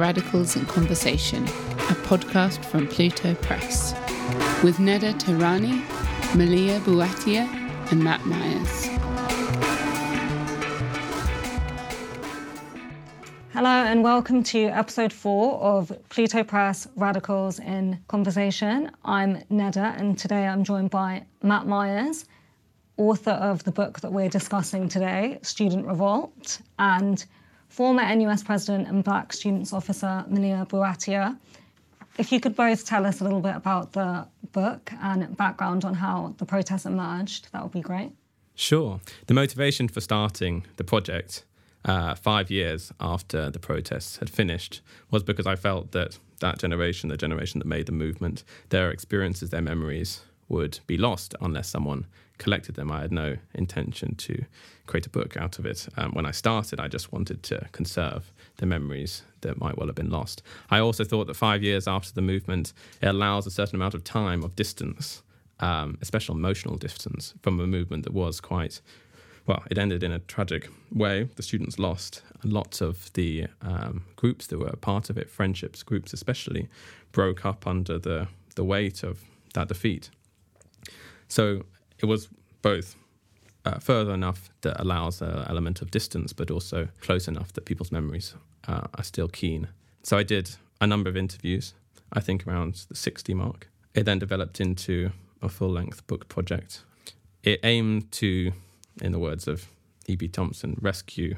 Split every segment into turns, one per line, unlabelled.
Radicals in Conversation, a podcast from Pluto Press, with Neda Tehrani, Malia Bouattia, and Matt Myers.
Hello and welcome to episode four of Pluto Press Radicals in Conversation. I'm Neda and today I'm joined by Matt Myers, author of the book that we're discussing today, Student Revolt, and former NUS president and Black Students Officer Malia Bouattia. If you could both tell us a little bit about the book and background on how the protests emerged, that would be great.
Sure. The motivation for starting the project uh, five years after the protests had finished was because I felt that that generation, the generation that made the movement, their experiences, their memories would be lost unless someone collected them. I had no intention to create a book out of it. Um, when I started, I just wanted to conserve the memories that might well have been lost. I also thought that five years after the movement, it allows a certain amount of time of distance, um, especially emotional distance, from a movement that was quite. Well, it ended in a tragic way. The students lost. Lots of the um, groups that were part of it, friendships groups especially, broke up under the, the weight of that defeat. So it was both uh, further enough that allows an element of distance, but also close enough that people's memories uh, are still keen. So I did a number of interviews, I think around the 60 mark. It then developed into a full length book project. It aimed to, in the words of E.P. Thompson, rescue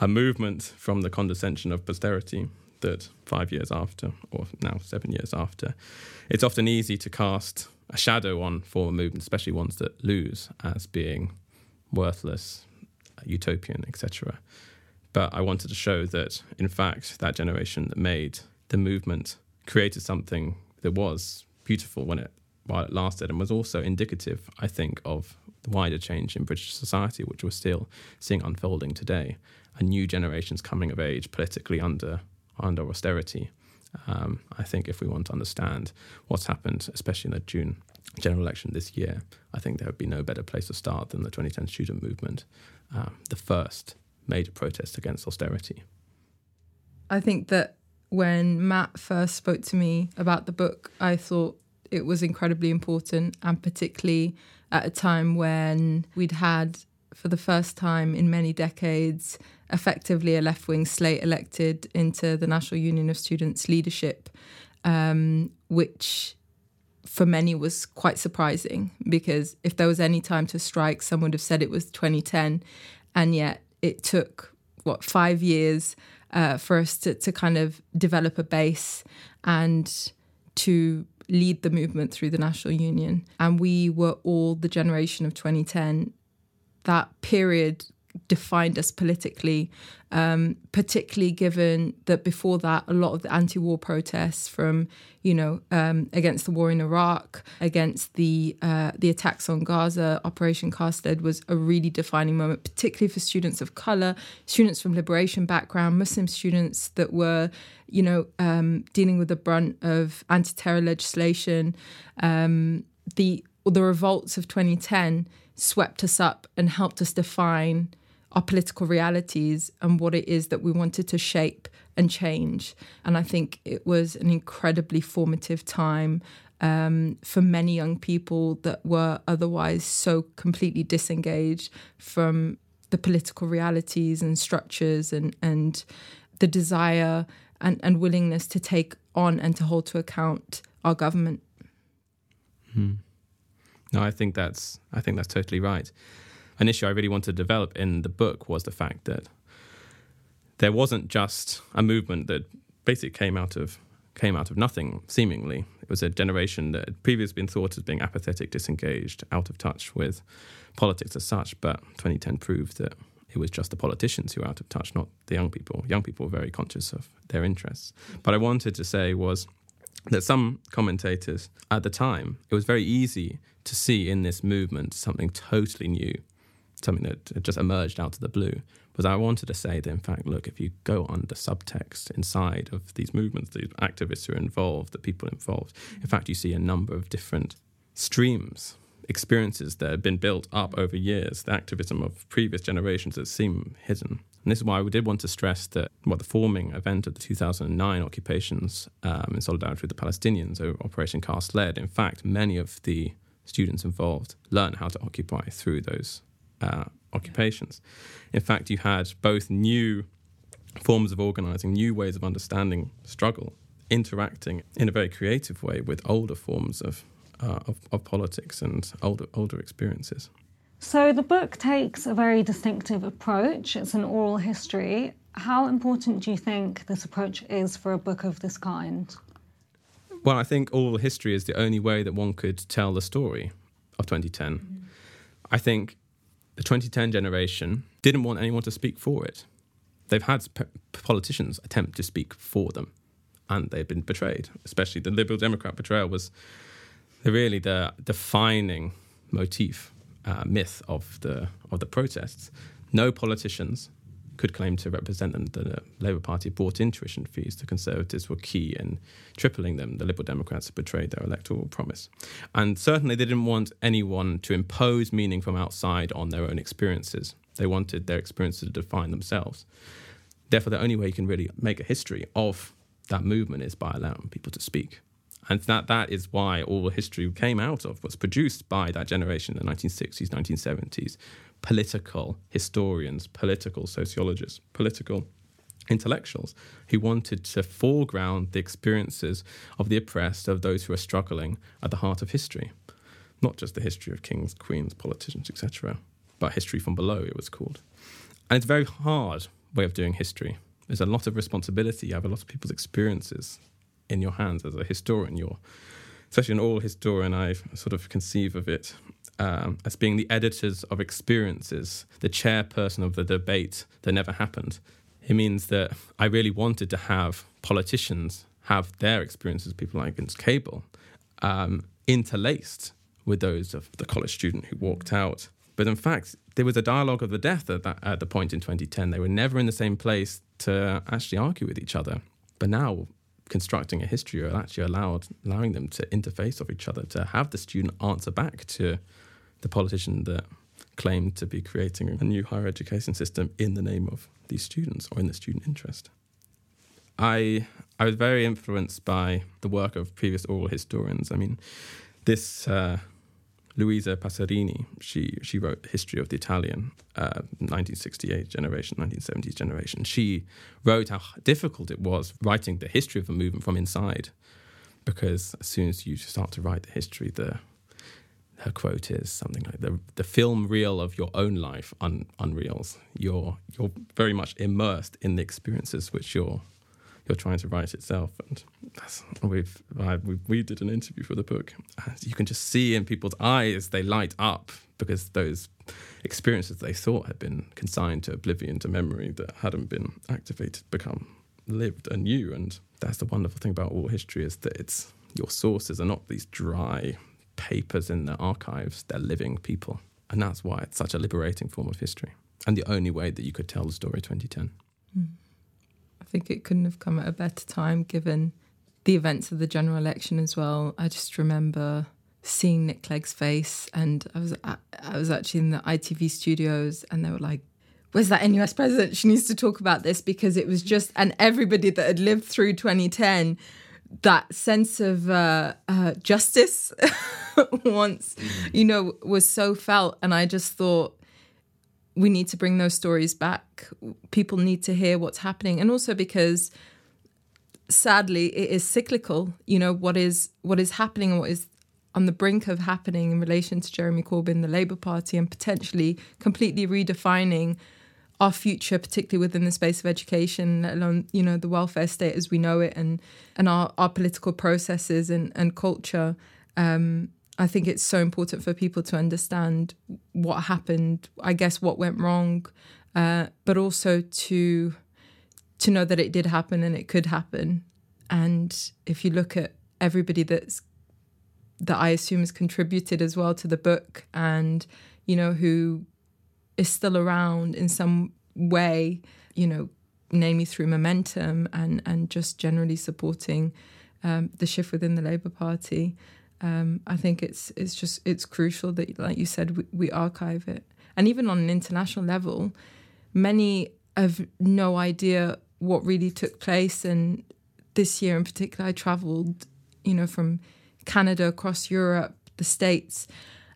a movement from the condescension of posterity that five years after, or now seven years after, it's often easy to cast a shadow on former movements, especially ones that lose, as being worthless, utopian, etc. But I wanted to show that, in fact, that generation that made the movement created something that was beautiful when it while it lasted, and was also indicative, I think, of the wider change in British society, which we're still seeing unfolding today. A new generation's coming of age politically under under austerity, um, I think if we want to understand what's happened, especially in the June general election this year, I think there would be no better place to start than the 2010 student movement, um, the first major protest against austerity.
I think that when Matt first spoke to me about the book, I thought it was incredibly important, and particularly at a time when we'd had, for the first time in many decades, effectively a left wing slate elected into the National Union of Students leadership, um, which for many was quite surprising because if there was any time to strike, some would have said it was 2010. And yet it took, what, five years uh, for us to, to kind of develop a base and to lead the movement through the National Union. And we were all the generation of 2010. That period defined us politically, um, particularly given that before that, a lot of the anti-war protests from, you know, um, against the war in Iraq, against the uh, the attacks on Gaza, Operation Cast Lead was a really defining moment, particularly for students of color, students from liberation background, Muslim students that were, you know, um, dealing with the brunt of anti-terror legislation. Um, the the revolts of 2010 swept us up and helped us define our political realities and what it is that we wanted to shape and change. And I think it was an incredibly formative time um, for many young people that were otherwise so completely disengaged from the political realities and structures and, and the desire and, and willingness to take on and to hold to account our government.
Hmm. No, I think that's I think that's totally right an issue I really wanted to develop in the book was the fact that there wasn't just a movement that basically came out of came out of nothing, seemingly. It was a generation that had previously been thought as being apathetic, disengaged, out of touch with politics as such, but 2010 proved that it was just the politicians who were out of touch, not the young people. Young people were very conscious of their interests. But I wanted to say was that some commentators at the time, it was very easy to see in this movement something totally new something that just emerged out of the blue. But I wanted to say that, in fact, look, if you go the subtext inside of these movements, the activists who are involved, the people involved, in fact, you see a number of different streams experiences that have been built up over years, the activism of previous generations that seem hidden. And this is why we did want to stress that what the forming event of the 2009 occupations um, in solidarity with the Palestinians, Operation Cast Lead, in fact, many of the students involved learned how to occupy through those uh, occupations. In fact, you had both new forms of organizing, new ways of understanding struggle, interacting in a very creative way with older forms of, uh, of, of politics and older, older experiences.
So the book takes a very distinctive approach. It's an oral history. How important do you think this approach is for a book of this kind?
Well, I think oral history is the only way that one could tell the story of 2010. Mm-hmm. I think the 2010 generation didn't want anyone to speak for it. They've had p- politicians attempt to speak for them, and they've been betrayed. Especially the Liberal Democrat betrayal was really the defining motif uh, myth of the of the protests. No politicians could claim to represent them. The Labour Party brought in tuition fees. The Conservatives were key in tripling them. The Liberal Democrats betrayed their electoral promise. And certainly they didn't want anyone to impose meaning from outside on their own experiences. They wanted their experiences to define themselves. Therefore, the only way you can really make a history of that movement is by allowing people to speak. And that, that is why all the history came out of, was produced by that generation the 1960s, 1970s. Political historians, political sociologists, political intellectuals who wanted to foreground the experiences of the oppressed, of those who are struggling at the heart of history. Not just the history of kings, queens, politicians, etc., but history from below, it was called. And it's a very hard way of doing history. There's a lot of responsibility. You have a lot of people's experiences in your hands as a historian. You're, especially an oral historian, I sort of conceive of it um, as being the editors of experiences, the chairperson of the debate that never happened. It means that I really wanted to have politicians have their experiences, people like Vince Cable, um, interlaced with those of the college student who walked out. But in fact, there was a dialogue of the death at, that, at the point in 2010. They were never in the same place to actually argue with each other. But now constructing a history or actually allowed allowing them to interface with each other, to have the student answer back to the politician that claimed to be creating a new higher education system in the name of these students or in the student interest. I I was very influenced by the work of previous oral historians. I mean, this uh, Luisa Passerini, she she wrote History of the Italian, uh, 1968 generation, 1970s generation. She wrote how difficult it was writing the history of a movement from inside, because as soon as you start to write the history, the her quote is something like the the film reel of your own life un, unreels. You're you're very much immersed in the experiences which you're trying to write itself. And we've, I, we, we did an interview for the book. You can just see in people's eyes they light up because those experiences they thought had been consigned to oblivion, to memory that hadn't been activated, become lived anew. And that's the wonderful thing about oral history is that it's your sources are not these dry papers in the archives; they're living people, and that's why it's such a liberating form of history, and the only way that you could tell the story 2010. Mm
think it couldn't have come at a better time given the events of the general election as well. I just remember seeing Nick Clegg's face, and I was I was actually in the ITV studios, and they were like, "Where's that NUS president? She needs to talk about this because it was just." And everybody that had lived through 2010, that sense of uh, uh, justice once, mm. you know, was so felt, and I just thought we need to bring those stories back. People need to hear what's happening, and also because sadly it is cyclical. You know what is what is happening, and what is on the brink of happening in relation to Jeremy Corbyn, the Labour Party, and potentially completely redefining our future, particularly within the space of education, let alone you know the welfare state as we know it, and and our, our political processes and and culture. Um, I think it's so important for people to understand what happened, I guess what went wrong, uh, but also to to know that it did happen and it could happen. And if you look at everybody that's that I assume has contributed as well to the book and you know who is still around in some way, you know, namely through momentum and and just generally supporting um, the shift within the Labour Party Um, I think it's it's just it's crucial that, like you said, we, we archive it, and even on an international level, many have no idea what really took place. And this year in particular, I travelled, you know, from Canada across Europe, the States,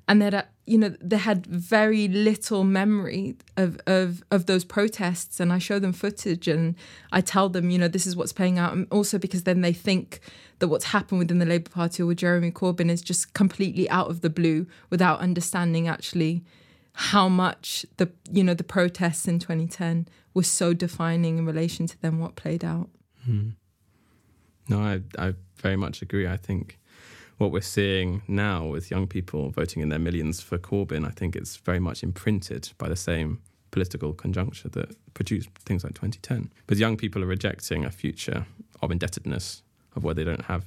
and that you know they had very little memory of, of of those protests. And i show them footage and i tell them you know this is what's playing out. And also because then they think that what's happened within the labour party or with jeremy corbyn is just completely out of the blue without understanding actually how much the you know the protests in 2010 was so defining in relation to them what played out.
Hmm. no i i very much agree. I think what we're seeing now with young people voting in their millions for Corbyn, I think it's very much imprinted by the same political conjuncture that produced things like 2010. But young people are rejecting a future of indebtedness, of where they don't have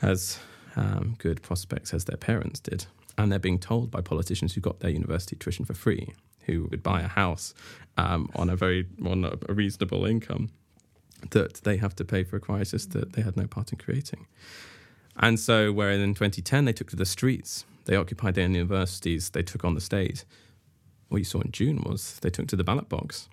as um, good prospects as their parents did. And they're being told by politicians who got their university tuition for free, who would buy a house um, on a very on a reasonable income, that they have to pay for a crisis that they had no part in creating. And so, where in 2010 they took to the streets, they occupied their universities, they took on the state. What you saw in June was they took to the ballot box.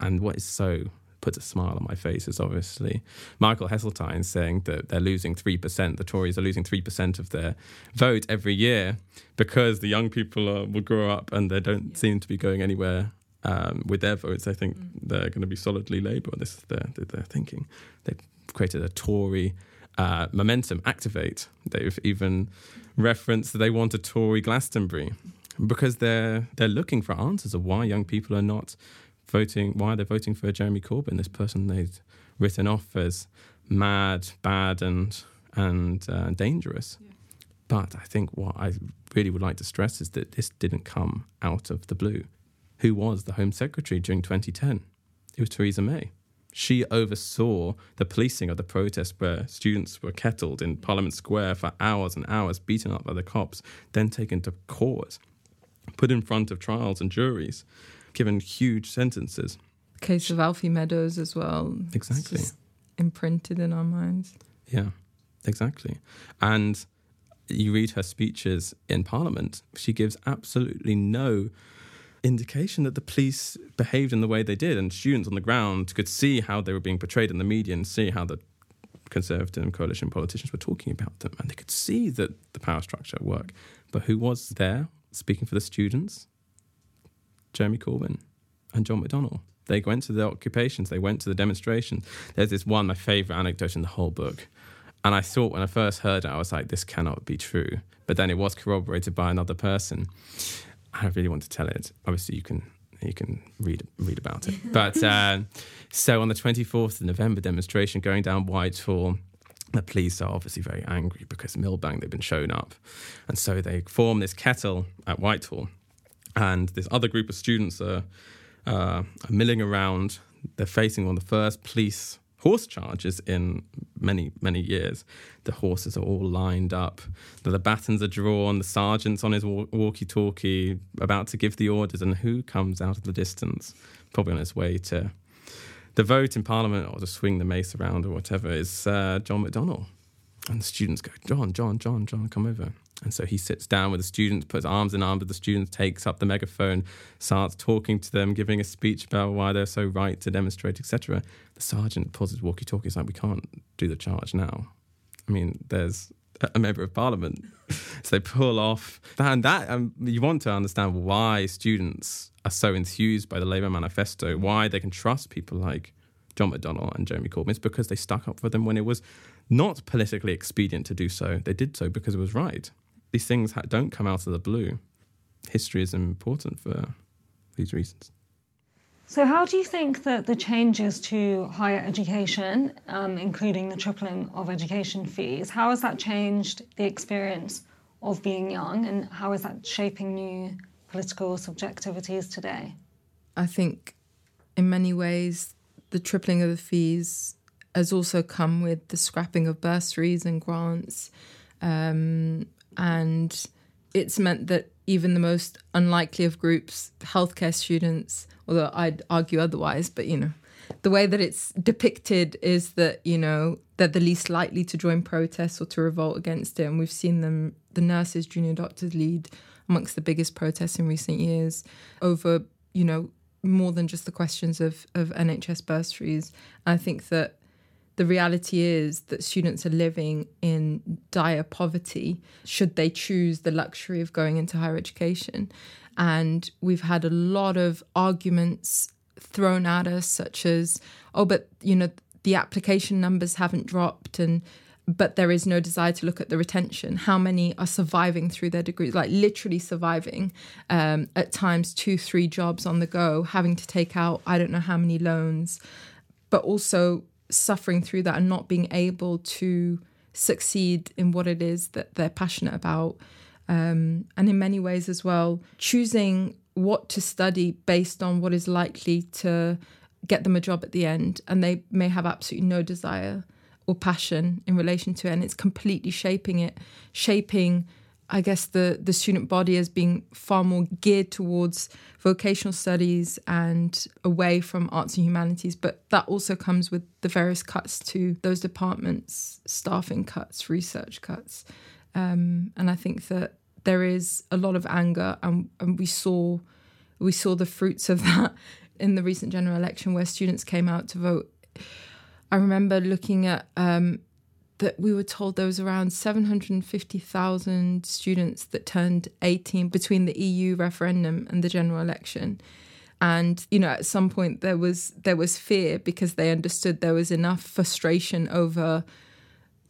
And what is so puts a smile on my face is obviously Michael Heseltine saying that they're losing 3%, the Tories are losing 3% of their vote every year because the young people are, will grow up and they don't yeah. seem to be going anywhere um, with their votes. I think mm. they're going to be solidly Labour. This is their, their thinking. They've created a Tory uh, momentum activate. They've even referenced that they want a Tory Glastonbury because they're they're looking for answers of why young people are not voting, why they're voting for Jeremy Corbyn, this person they've written off as mad, bad, and and uh, dangerous. Yeah. But I think what I really would like to stress is that this didn't come out of the blue. Who was the Home Secretary during 2010? It was Theresa May she oversaw the policing of the protest where students were kettled in Parliament Square for hours and hours, beaten up by the cops, then taken to court, put in front of trials and juries, given huge sentences.
case of Alfie Meadows as well.
Exactly.
imprinted in our minds.
Yeah, exactly. And you read her speeches in Parliament, she gives absolutely no indication that the police behaved in the way they did, and students on the ground could see how they were being portrayed in the media and see how the Conservative and coalition politicians were talking about them, and they could see that the power structure at work. But who was there speaking for the students? Jeremy Corbyn and John McDonnell. They went to the occupations, they went to the demonstrations. There's this one, my favourite anecdote in the whole book. And I thought when I first heard it, I was like, this cannot be true. But then it was corroborated by another person. I really want to tell it. Obviously, you can you can read read about it. But uh, so on the 24th of November demonstration going down Whitehall, the police are obviously very angry because Millbank they've been shown up, and so they form this kettle at Whitehall, and this other group of students are, uh, are milling around. They're facing one of the first police horse charges in many, many years. The horses are all lined up. The, batons are drawn. The sergeant's on his walkie talkie about to give the orders. And who comes out of the distance, probably on his way to the vote in Parliament or to swing the mace around or whatever, is uh, John McDonnell. And the students go, John, John, John, John, come over. And so he sits down with the students, puts arms in arms with the students, takes up the megaphone, starts talking to them, giving a speech about why they're so right to demonstrate, etc. The sergeant pulls his walkie-talkie. He's like, "We can't do the charge now. I mean, there's a member of parliament." so they pull off, and that um, you want to understand why students are so enthused by the Labour manifesto, why they can trust people like John McDonnell and Jeremy Corbyn. It's because they stuck up for them when it was not politically expedient to do so. They did so because it was right these things ha- don't come out of the blue. History is important for these reasons.
So, how do you think that the changes to higher education, um, including the tripling of education fees, how has that changed the experience of being young, and how is that shaping new political subjectivities today?
I think, in many ways, the tripling of the fees has also come with the scrapping of bursaries and grants. Um, and it's meant that even the most unlikely of groups, healthcare students, although I'd argue otherwise, but you know, the way that it's depicted is that you know they're the least likely to join protests or to revolt against it. And we've seen them the nurses junior doctors lead amongst the biggest protests in recent years over you know more than just the questions of of NHS bursaries. I think that the reality is that students are living in dire poverty should they choose the luxury of going into higher education. And we've had a lot of arguments thrown at us, such as, oh, but you know, the application numbers haven't dropped and but there is no desire to look at the retention. How many are surviving through their degrees, like literally surviving, um, at times two, three jobs on the go, having to take out I don't know how many loans, but also suffering through that and not being able to succeed in what it is that they're passionate about. Um, and in many ways as well, choosing what to study based on what is likely to get them a job at the end, and they may have absolutely no desire or passion in relation to it, and it's completely shaping it, shaping. I guess the the student body as being far more geared towards vocational studies and away from arts and humanities, but that also comes with the various cuts to those departments, staffing cuts, research cuts, um, and I think that there is a lot of anger, and, and we saw we saw the fruits of that in the recent general election where students came out to vote. I remember looking at um, that we were told there was around 750,000 students that turned 18 between the EU referendum and the general election. And you know, at some point there was there was fear because they understood there was enough frustration over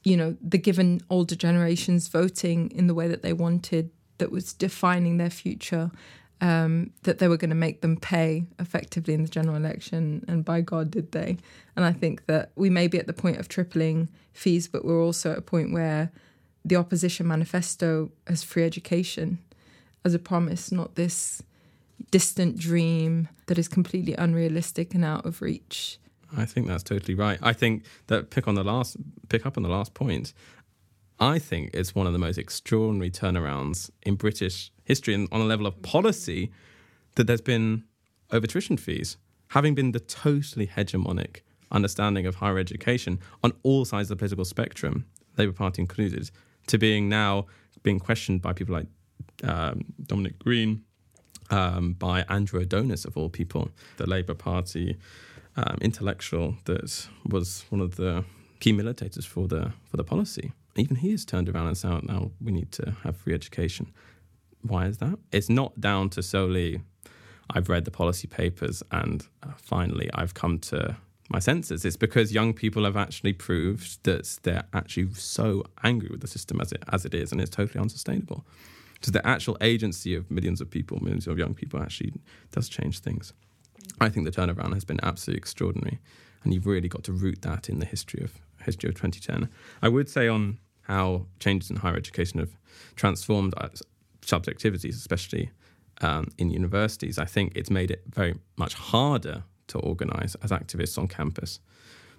you know, the given older generations voting in the way that they wanted that was defining their future, um, that they were going to make them pay effectively in the general election. And by God, did they. And I think that we may be at the point of tripling fees, but we're also at a point where the opposition manifesto has free education as a promise, not this distant dream that is completely unrealistic and out of reach.
I think that's totally right. I think that pick on the last pick up on the last point. I think it's one of the most extraordinary turnarounds in British history and on a level of policy that there's been over tuition fees, having been the totally hegemonic understanding of higher education on all sides of the political spectrum, Labour Party included, to being now being questioned by people like um, Dominic Green, um, by Andrew Adonis of all people, the Labour Party um, intellectual that was one of the key militators for the for the policy. Even he has turned around and said, "Now we need to have free education." Why is that? It's not down to solely. I've read the policy papers and uh, finally I've come to my senses. It's because young people have actually proved that they're actually so angry with the system as it as it is, and it's totally unsustainable. So the actual agency of millions of people, millions of young people, actually does change things. I think the turnaround has been absolutely extraordinary, and you've really got to root that in the history of history of 2010. I would say on how changes in higher education have transformed subjectivities, especially um, in universities. I think it's made it very much harder to organise as activists on campus,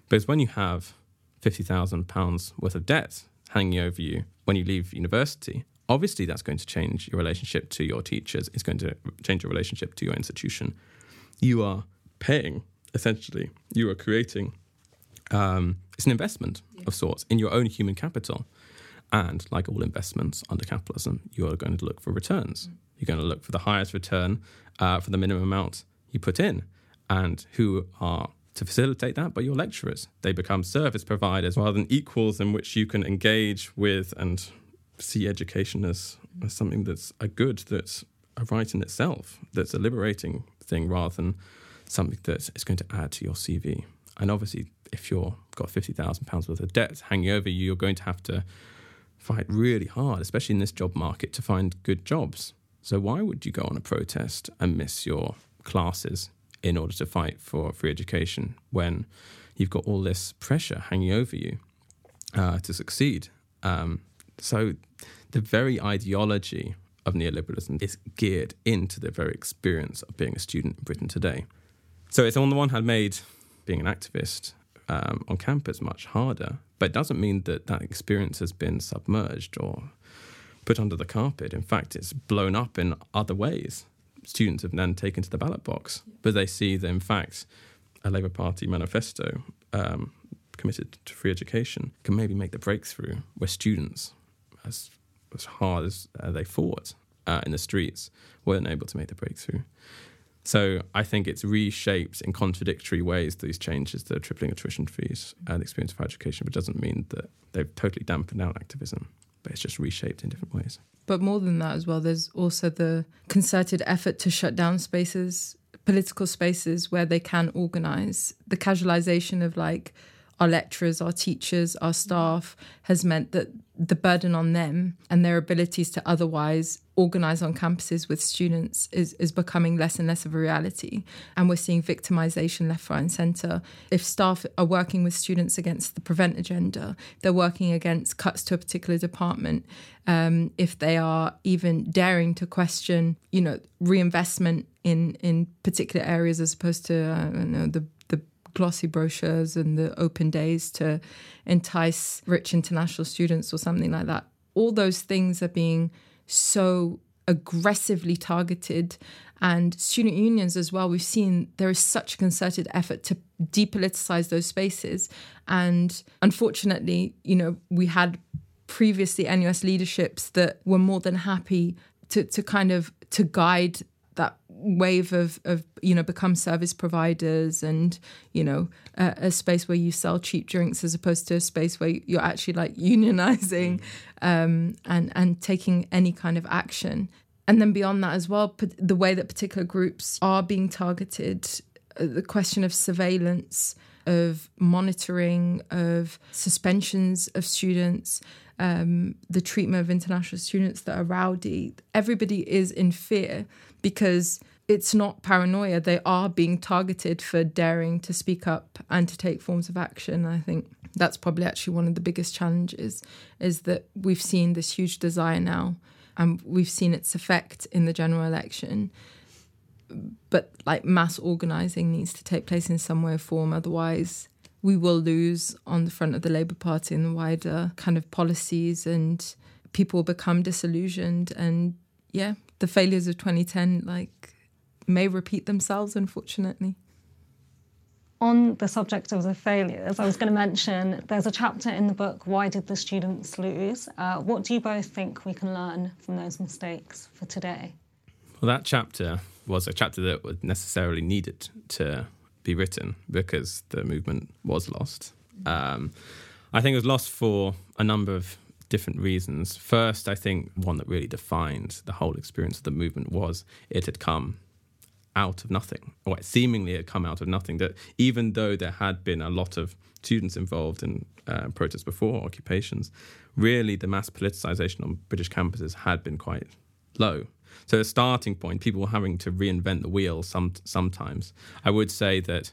because when you have fifty thousand pounds worth of debt hanging over you when you leave university, obviously that's going to change your relationship to your teachers. It's going to change your relationship to your institution you are paying essentially. You are creating. Um, it's an investment yeah. of sorts in your own human capital, and like all investments under capitalism, you are going to look for returns. Mm. You're going to look for the highest return uh, for the minimum amount you put in, and who are to facilitate that, but your lecturers. They become service providers rather than equals in which you can engage with and see education as, as something that's a good, that's a right in itself, that's a liberating thing rather than something that is going to add to your CV. And obviously, if you've got £50,000 worth of debt hanging over you, you're going to have to fight really hard, especially in this job market, to find good jobs. So, why would you go on a protest and miss your classes in order to fight for free education when you've got all this pressure hanging over you uh, to succeed? Um, so, the very ideology of neoliberalism is geared into the very experience of being a student in Britain today. So it's on the one hand made being an activist um, on campus much harder, but it doesn't mean that that experience has been submerged or put under the carpet. In fact, it's blown up in other ways. Students have then taken to the ballot box, but they see that in fact a Labour Party manifesto um, committed to free education can maybe make the breakthrough where students, as, as hard as uh, they fought uh, in the streets, weren't able to make the breakthrough. So I think it's reshaped in contradictory ways these changes, the tripling of tuition fees and the experience of higher education, but doesn't mean that they've totally dampened out activism, but it's just reshaped in different ways.
But more than that as well, there's also the concerted effort to shut down spaces, political spaces where they can organize. The casualization of like our lecturers, our teachers, our staff has meant that the burden on them and their abilities to otherwise organize on campuses with students is, is becoming less and less of a reality. And we're seeing victimization left, right, and center. If staff are working with students against the prevent agenda, they're working against cuts to a particular department. Um, if they are even daring to question, you know, reinvestment in in particular areas as opposed to uh, know, the glossy brochures and the open days to entice rich international students or something like that. All those things are being so aggressively targeted. And student unions as well we've seen there is such a concerted effort to depoliticize those spaces. And unfortunately you know we had previously NUS leaderships that were more than happy to to kind of to guide wave of, of you know become service providers and you know a, a, space where you sell cheap drinks as opposed to a space where you're actually like unionizing um, and and taking any kind of action. And then beyond that as well the way that particular groups are being targeted uh, the question of surveillance of monitoring of suspensions of students um, the treatment of international students that are rowdy everybody is in fear because it's not paranoia. They are being targeted for daring to speak up and to take forms of action. I think that's probably actually one of the biggest challenges is that we've seen this huge desire now and we've seen its effect in the general election. But like mass organizing needs to take place in some way or form. Otherwise, we will lose on the front of the Labour Party and the wider kind of policies, and people become disillusioned. And yeah, the failures of 2010 like may repeat themselves unfortunately
on the subject of the failures, I was going to mention there's a chapter in the book, Why Did the Students Lose? Uh, what do you both think we can learn from those mistakes for today?
Well, that chapter was a chapter that was necessarily needed to be written because the movement was lost. Um, I think it was lost for a number of different reasons. First, I think one that really defined the whole experience of the movement was it had come out of nothing, or seemingly had come out of nothing. That even though there had been a lot of students involved in uh, protests before occupations, really the mass politicization on British campuses had been quite low. So, a starting point, people were having to reinvent the wheel some, sometimes. I would say that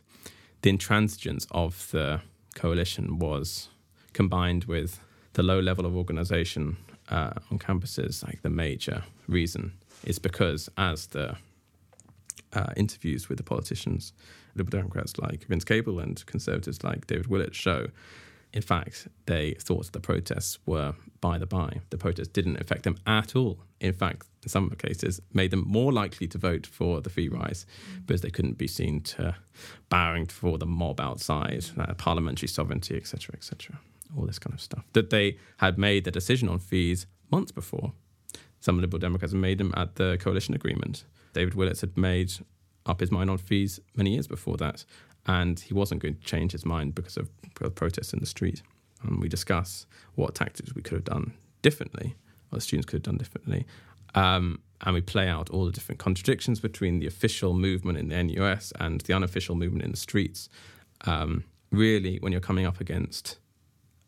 the intransigence of the coalition was combined with the low level of organization uh, on campuses, like the major reason is because as the uh, interviews with the politicians, Liberal Democrats like Vince Cable and Conservatives like David Willetts show, in fact, they thought the protests were by the by. The protests didn't affect them at all. In fact, in some cases, made them more likely to vote for the fee rise because they couldn't be seen to bowing for the mob outside, uh, parliamentary sovereignty, etc., etc all this kind of stuff. That they had made the decision on fees months before. Some Liberal Democrats made them at the coalition agreement. David Willetts had made up his mind on fees many years before that, and he wasn't going to change his mind because of protests in the street. And we discuss what tactics we could have done differently, or the students could have done differently. Um, and we play out all the different contradictions between the official movement in the NUS and the unofficial movement in the streets. Um, really, when you're coming up against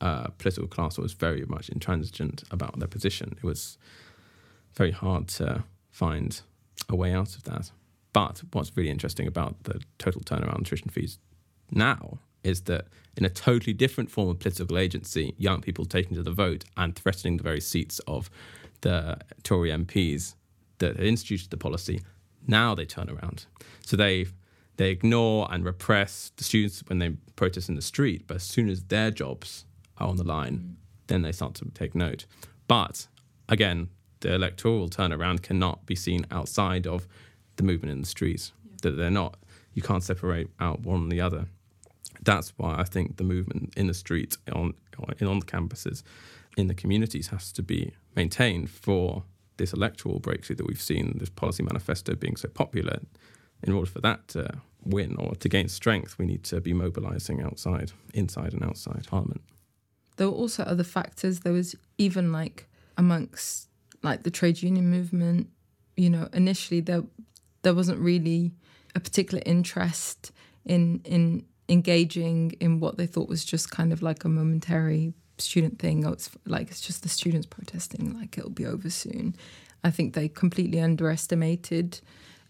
uh, political class that was very much intransigent about their position. It was very hard to find a way out of that. But what's really interesting about the total turnaround on tuition fees now is that in a totally different form of political agency, young people taking to the vote and threatening the very seats of the Tory MPs that instituted the policy, now they turn around. So they they ignore and repress the students when they protest in the street, but as soon as their jobs are on the line, mm. then they start to take note. But again, the electoral turnaround cannot be seen outside of the movement in the streets. Yeah. That they're not You can't separate out one and the other. That's why I think the movement in the streets, on on the campuses, in the communities, has to be maintained for this electoral breakthrough that we've seen, this policy manifesto being so popular. In order for that to win or to gain strength, we need to be mobilising outside, inside and outside Parliament.
There were also other factors. There was even like amongst like the trade union movement, you know, initially there there wasn't really a particular interest in in engaging in what they thought was just kind of like a momentary student thing. Oh, it's like it's just the students protesting, like it'll be over soon. I think they completely underestimated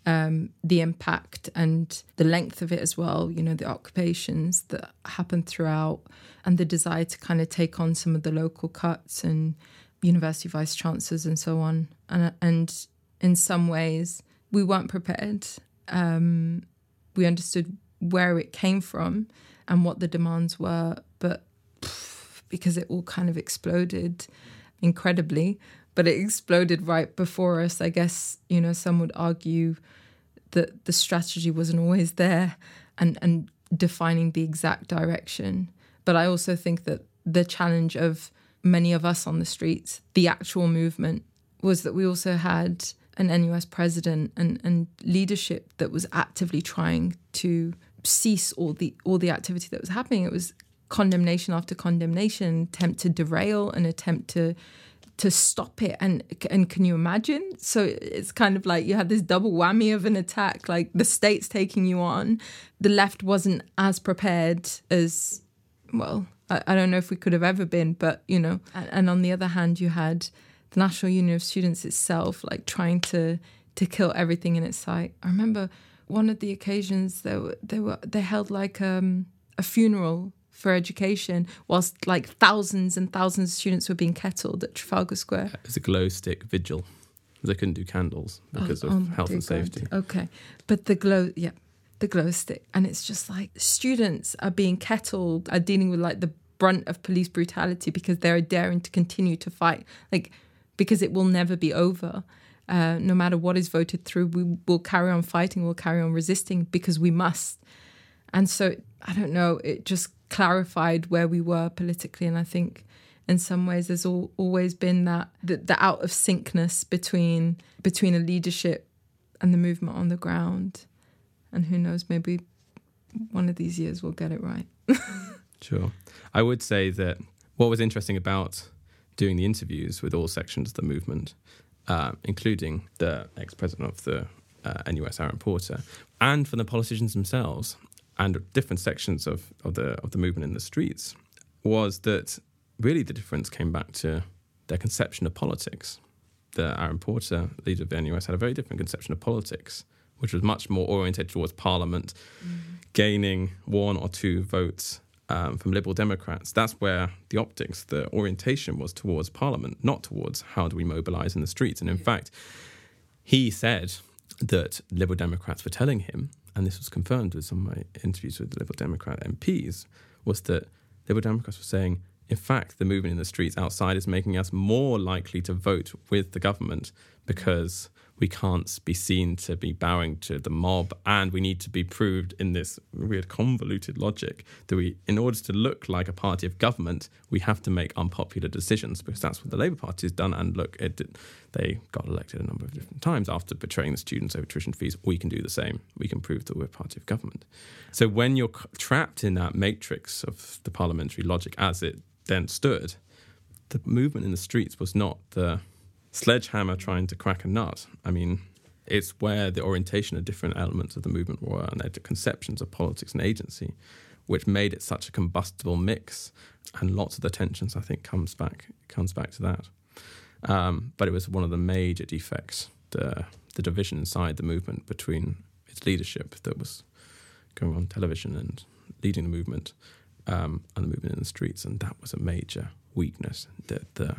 um, the impact and the length of it as well. You know, the occupations that happened throughout, and the desire to kind of take on some of the local cuts and university vice chancellors and so on. And and in some ways, we weren't prepared. Um, we understood where it came from and what the demands were, but because it all kind of exploded incredibly, but it exploded right before us. I guess you know some would argue that the strategy wasn't always there, and and defining the exact direction. But I also think that the challenge of many of us on the streets, the actual movement, was that we also had an NUS president and, and leadership that was actively trying to cease all the all the activity that was happening. It was condemnation after condemnation, attempt to derail, an attempt to to stop it. And and can you imagine? So it's kind of like you had this double whammy of an attack, like the state's taking you on. The left wasn't as prepared as well. I, I don't know if we could have ever been, but you know. And, and on the other hand, you had the National Union of Students itself, like trying to to kill everything in its sight. I remember one of the occasions they were they were they held like um, a funeral for education whilst like thousands and thousands of students were being kettled at Trafalgar Square.
It was a glow stick vigil. They couldn't do candles because
Oh,
of
oh,
health
dear
and safety.
God. Okay, but the glow, yeah, the glow stick, and it's just like students are being kettled, are dealing with like the brunt of police brutality because they're daring to continue to fight, like because it will never be over. Uh, no matter what is voted through, we will carry on fighting, we'll carry on resisting because we must. And so I don't know, it just clarified where we were politically, and I think in some ways there's all, always been that the, the out of syncness between between a leadership and the movement on the ground and who knows maybe one of these years we'll get it right
Sure. I would say that what was interesting about doing the interviews with all sections of the movement, uh, including the ex president of the uh, NUS, Aaron Porter, and from the politicians themselves, and different sections of, of the of the movement in the streets, was that really the difference came back to their conception of politics. The Aaron Porter, leader of the NUS, had a very different conception of politics, which was much more oriented towards Parliament, gaining one or two votes um, from Liberal Democrats. That's where the optics, the orientation was towards Parliament, not towards how do we mobilise in the streets. And in fact, he said that Liberal Democrats were telling him, and this was confirmed with some of my interviews with Liberal Democrat MPs, was that Liberal Democrats were saying, in fact, the movement in the streets outside is making us more likely to vote with the government because we can't be seen to be bowing to the mob and we need to be proved in this weird convoluted logic that we in order to look like a party of government we have to make unpopular decisions because that's what the labour party has done. And look did, they got elected a number of different times. After betraying the students over tuition fees we can do the same. We can prove that we're a party of government. So when you're trapped in that matrix of the parliamentary logic as it then stood the movement in the streets was not the sledgehammer trying to crack a nut. I mean, it's where the orientation of different elements of the movement were and their conceptions of politics and agency, which made it such a combustible mix. And lots of the tensions, I think, comes back comes back to that. Um, but it was one of the major defects, the the division inside the movement between its leadership that was going on television and leading the movement um, and the movement in the streets, and that was a major weakness that the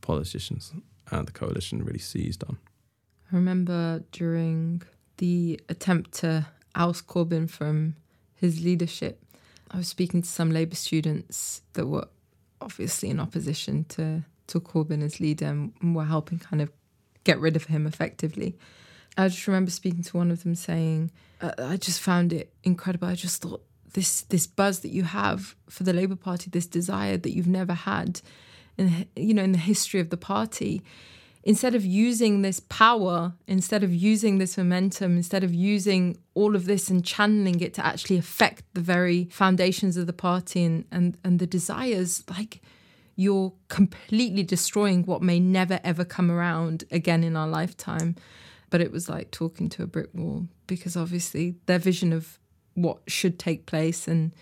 politicians and the coalition really seized on.
I remember during the attempt to oust Corbyn from his leadership, I was speaking to some Labour students that were obviously in opposition to, to Corbyn as leader and were helping kind of get rid of him effectively. I just remember speaking to one of them saying, uh, I just found it incredible. I just thought this this buzz that you have for the Labour Party, this desire that you've never had, in you know in the history of the party, instead of using this power, instead of using this momentum, instead of using all of this and channeling it to actually affect the very foundations of the party and and, and the desires, like you're completely destroying what may never ever come around again in our lifetime. But it was like talking to a brick wall because obviously their vision of what should take place and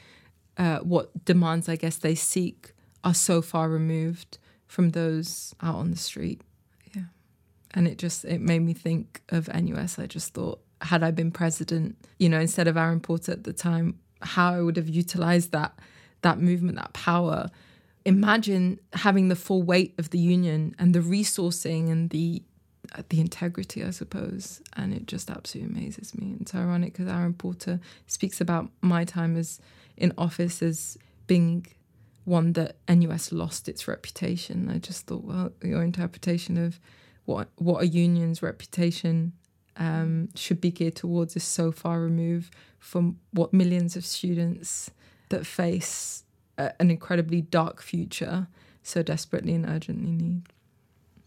uh, what demands I guess they seek are so far removed from those out on the street. Yeah, and it just it made me think of NUS. I just thought had I been president, you know, instead of Aaron Porter at the time, how I would have utilized that that movement, that power. Imagine having the full weight of the union and the resourcing and the the integrity, I suppose, and it just absolutely amazes me. It's ironic because Aaron Porter speaks about my time as in office as being one that NUS lost its reputation. I just thought, well, your interpretation of what what a union's reputation um, should be geared towards is so far removed from what millions of students that face a, an incredibly dark future so desperately and urgently need.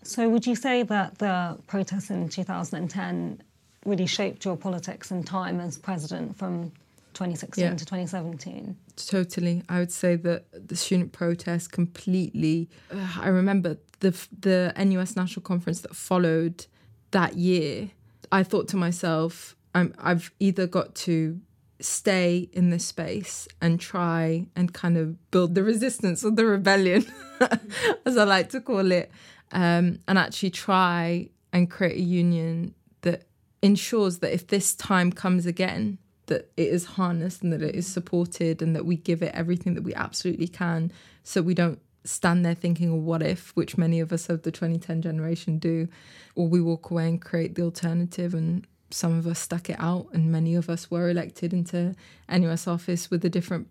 So, would you say that the protests in 2010 really shaped your politics and time as president from 2016 yeah. to 2017?
Totally. I would say that the student protest completely. Uh, I remember the the NUS National Conference that followed that year. I thought to myself, I'm, I've either got to stay in this space and try and kind of build the resistance or the rebellion, as I like to call it, um, and actually try and create a union that ensures that if this time comes again, that it is harnessed and that it is supported and that we give it everything that we absolutely can so we don't stand there thinking, well, what if, which many of us of the 2010 generation do, or we walk away and create the alternative and some of us stuck it out and many of us were elected into NUS office with a different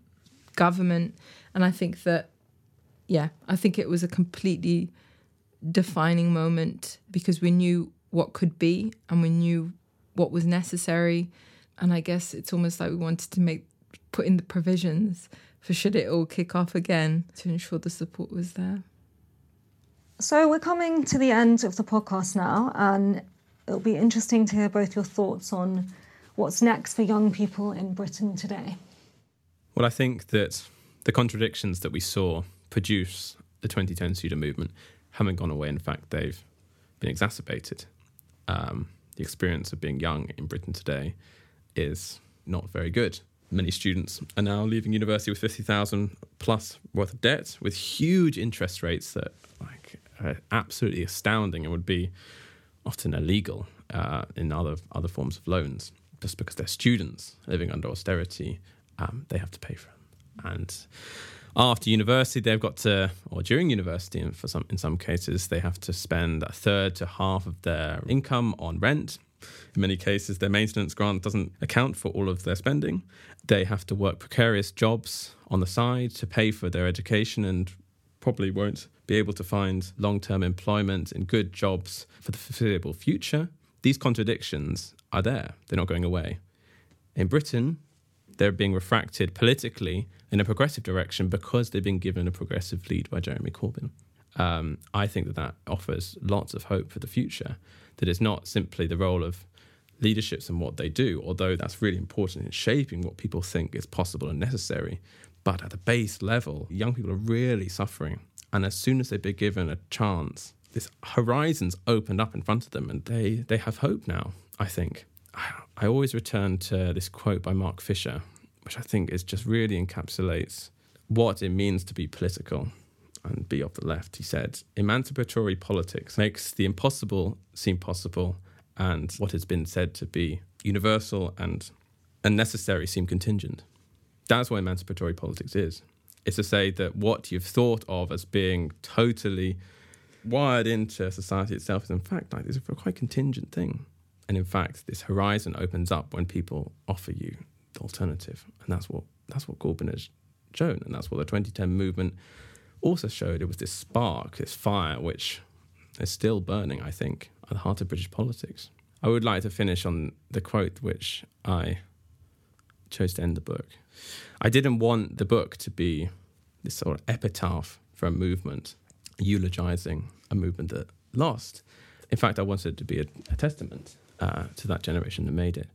government. And I think that, yeah, I think it was a completely defining moment because we knew what could be and we knew what was necessary. And I guess it's almost like we wanted to make put in the provisions for should it all kick off again to ensure the support was there.
So we're coming to the end of the podcast now, and it'll be interesting to hear both your thoughts on what's next for young people in Britain today.
Well, I think that the contradictions that we saw produce the 2010 student movement haven't gone away. In fact, they've been exacerbated. Um, the experience of being young in Britain today is not very good. Many students are now leaving university with 50,000 plus worth of debt with huge interest rates that like are absolutely astounding and would be often illegal uh, in other other forms of loans just because they're students living under austerity um, they have to pay for them and after university, they've got to, or during university, and for some in some cases, they have to spend a third to half of their income on rent. In many cases, their maintenance grant doesn't account for all of their spending. They have to work precarious jobs on the side to pay for their education and probably won't be able to find long term employment in good jobs for the foreseeable future. These contradictions are there, they're not going away. In Britain, they're being refracted politically in a progressive direction because they've been given a progressive lead by Jeremy Corbyn. Um, I think that that offers lots of hope for the future. That it's not simply the role of leaderships and what they do, although that's really important in shaping what people think is possible and necessary. But at the base level, young people are really suffering. And as soon as they've been given a chance, this horizon's opened up in front of them and they, they have hope now, I think. I always return to this quote by Mark Fisher, which I think is just really encapsulates what it means to be political and be of the left. He said, Emancipatory politics makes the impossible seem possible and what has been said to be universal and unnecessary seem contingent. That's what emancipatory politics is. It's to say that what you've thought of as being totally wired into society itself is in fact like this is a quite contingent thing. And in fact, this horizon opens up when people offer you the alternative, and that's what that's what Corbyn has shown, and that's what the 2010 movement also showed. It was this spark, this fire, which is still burning. I think at the heart of British politics. I would like to finish on the quote which I chose to end the book. I didn't want the book to be this sort of epitaph for a movement, eulogizing a movement that lost. In fact, I wanted it to be a, a testament uh, to that generation that made it.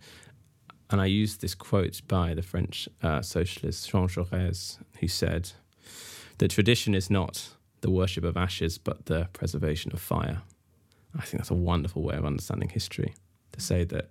And I used this quote by the French uh, socialist Jean Jaurès, who said, The tradition is not the worship of ashes, but the preservation of fire. I think that's a wonderful way of understanding history to say that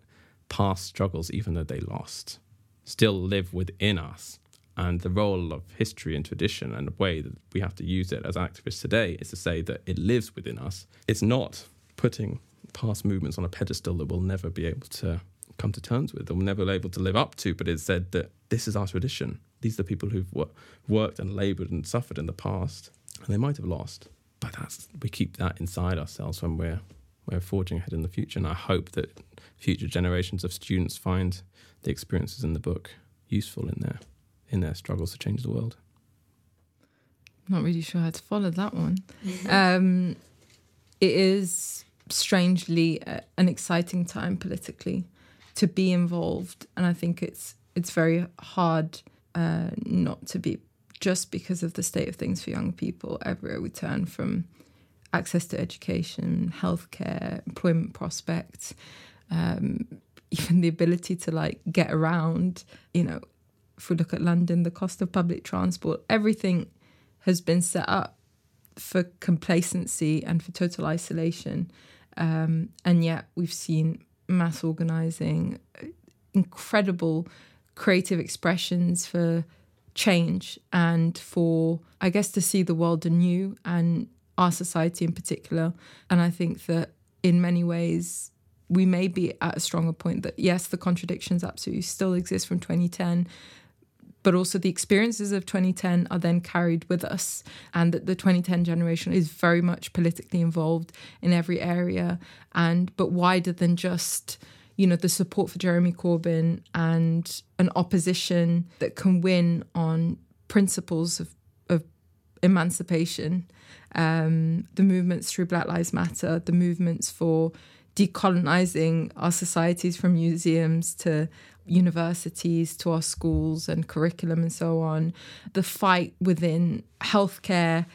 past struggles, even though they lost, still live within us. And the role of history and tradition and the way that we have to use it as activists today is to say that it lives within us. It's not putting past movements on a pedestal that we'll never be able to come to terms with, or we'll never be able to live up to, but it's said that this is our tradition. These are the people who've worked and laboured and suffered in the past, and they might have lost, but that's we keep that inside ourselves when we're we're forging ahead in the future. And I hope that future generations of students find the experiences in the book useful in their in their struggles to change the world.
Not really sure how to follow that one. um, it is strangely uh, an exciting time politically to be involved, and I think it's it's very hard uh, not to be just because of the state of things for young people everywhere we turn from access to education, healthcare, employment prospects, um, even the ability to like get around. You know, if we look at London, the cost of public transport, everything has been set up for complacency and for total isolation. Um, and yet we've seen mass organizing, incredible creative expressions for change and for, I guess, to see the world anew and our society in particular. And I think that in many ways, we may be at a stronger point that yes, the contradictions absolutely still exist from 2010, but also the experiences of 2010 are then carried with us, and that the 2010 generation is very much politically involved in every area, and but wider than just you know the support for Jeremy Corbyn and an opposition that can win on principles of, of emancipation um, the movements through Black Lives Matter, the movements for decolonizing our societies from museums to universities to our schools and curriculum and so on, the fight within healthcare,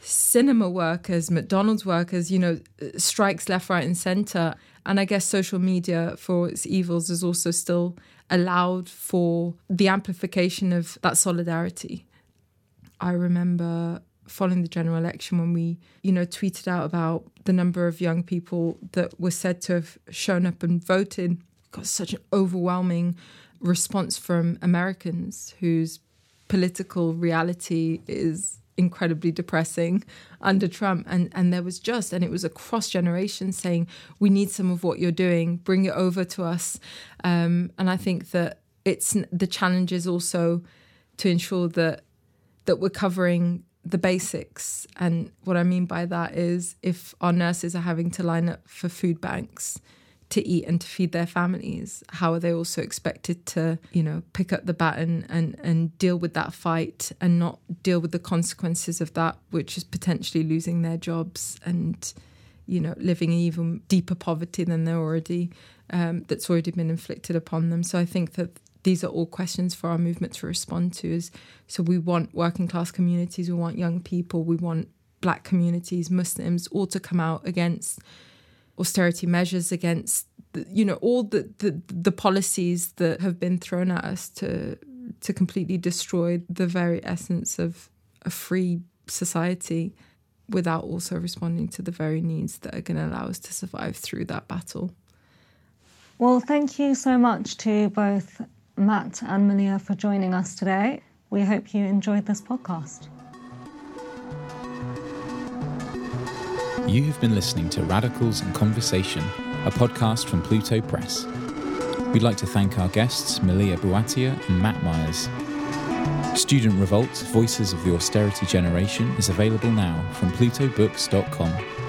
cinema workers, McDonald's workers, you know, strikes left, right, and center. And I guess social media, for its evils, is also still allowed for the amplification of that solidarity. I remember following the general election when we, you know, tweeted out about the number of young people that were said to have shown up and voted. Got such an overwhelming response from Americans whose political reality is incredibly depressing under Trump. And and there was just, and it was across generations saying, we need some of what you're doing, bring it over to us. Um, and I think that it's the challenge is also to ensure that that we're covering the basics. And what I mean by that is if our nurses are having to line up for food banks to eat and to feed their families, how are they also expected to, you know, pick up the baton and, and deal with that fight and not deal with the consequences of that, which is potentially losing their jobs and, you know, living in even deeper poverty than they're already, um, that's already been inflicted upon them. So I think that these are all questions for our movement to respond to is so we want working class communities we want young people we want black communities muslims all to come out against austerity measures against you know all the, the the policies that have been thrown at us to to completely destroy the very essence of a free society without also responding to the very needs that are going to allow us to survive through that battle
well, thank you so much to both Matt and Malia for joining us today. We hope you enjoyed this podcast.
You have been listening to Radicals in Conversation, a podcast from Pluto Press. We'd like to thank our guests, Malia Bouattia and Matt Myers. Student Revolt, Voices of the Austerity Generation is available now from plutobooks.com.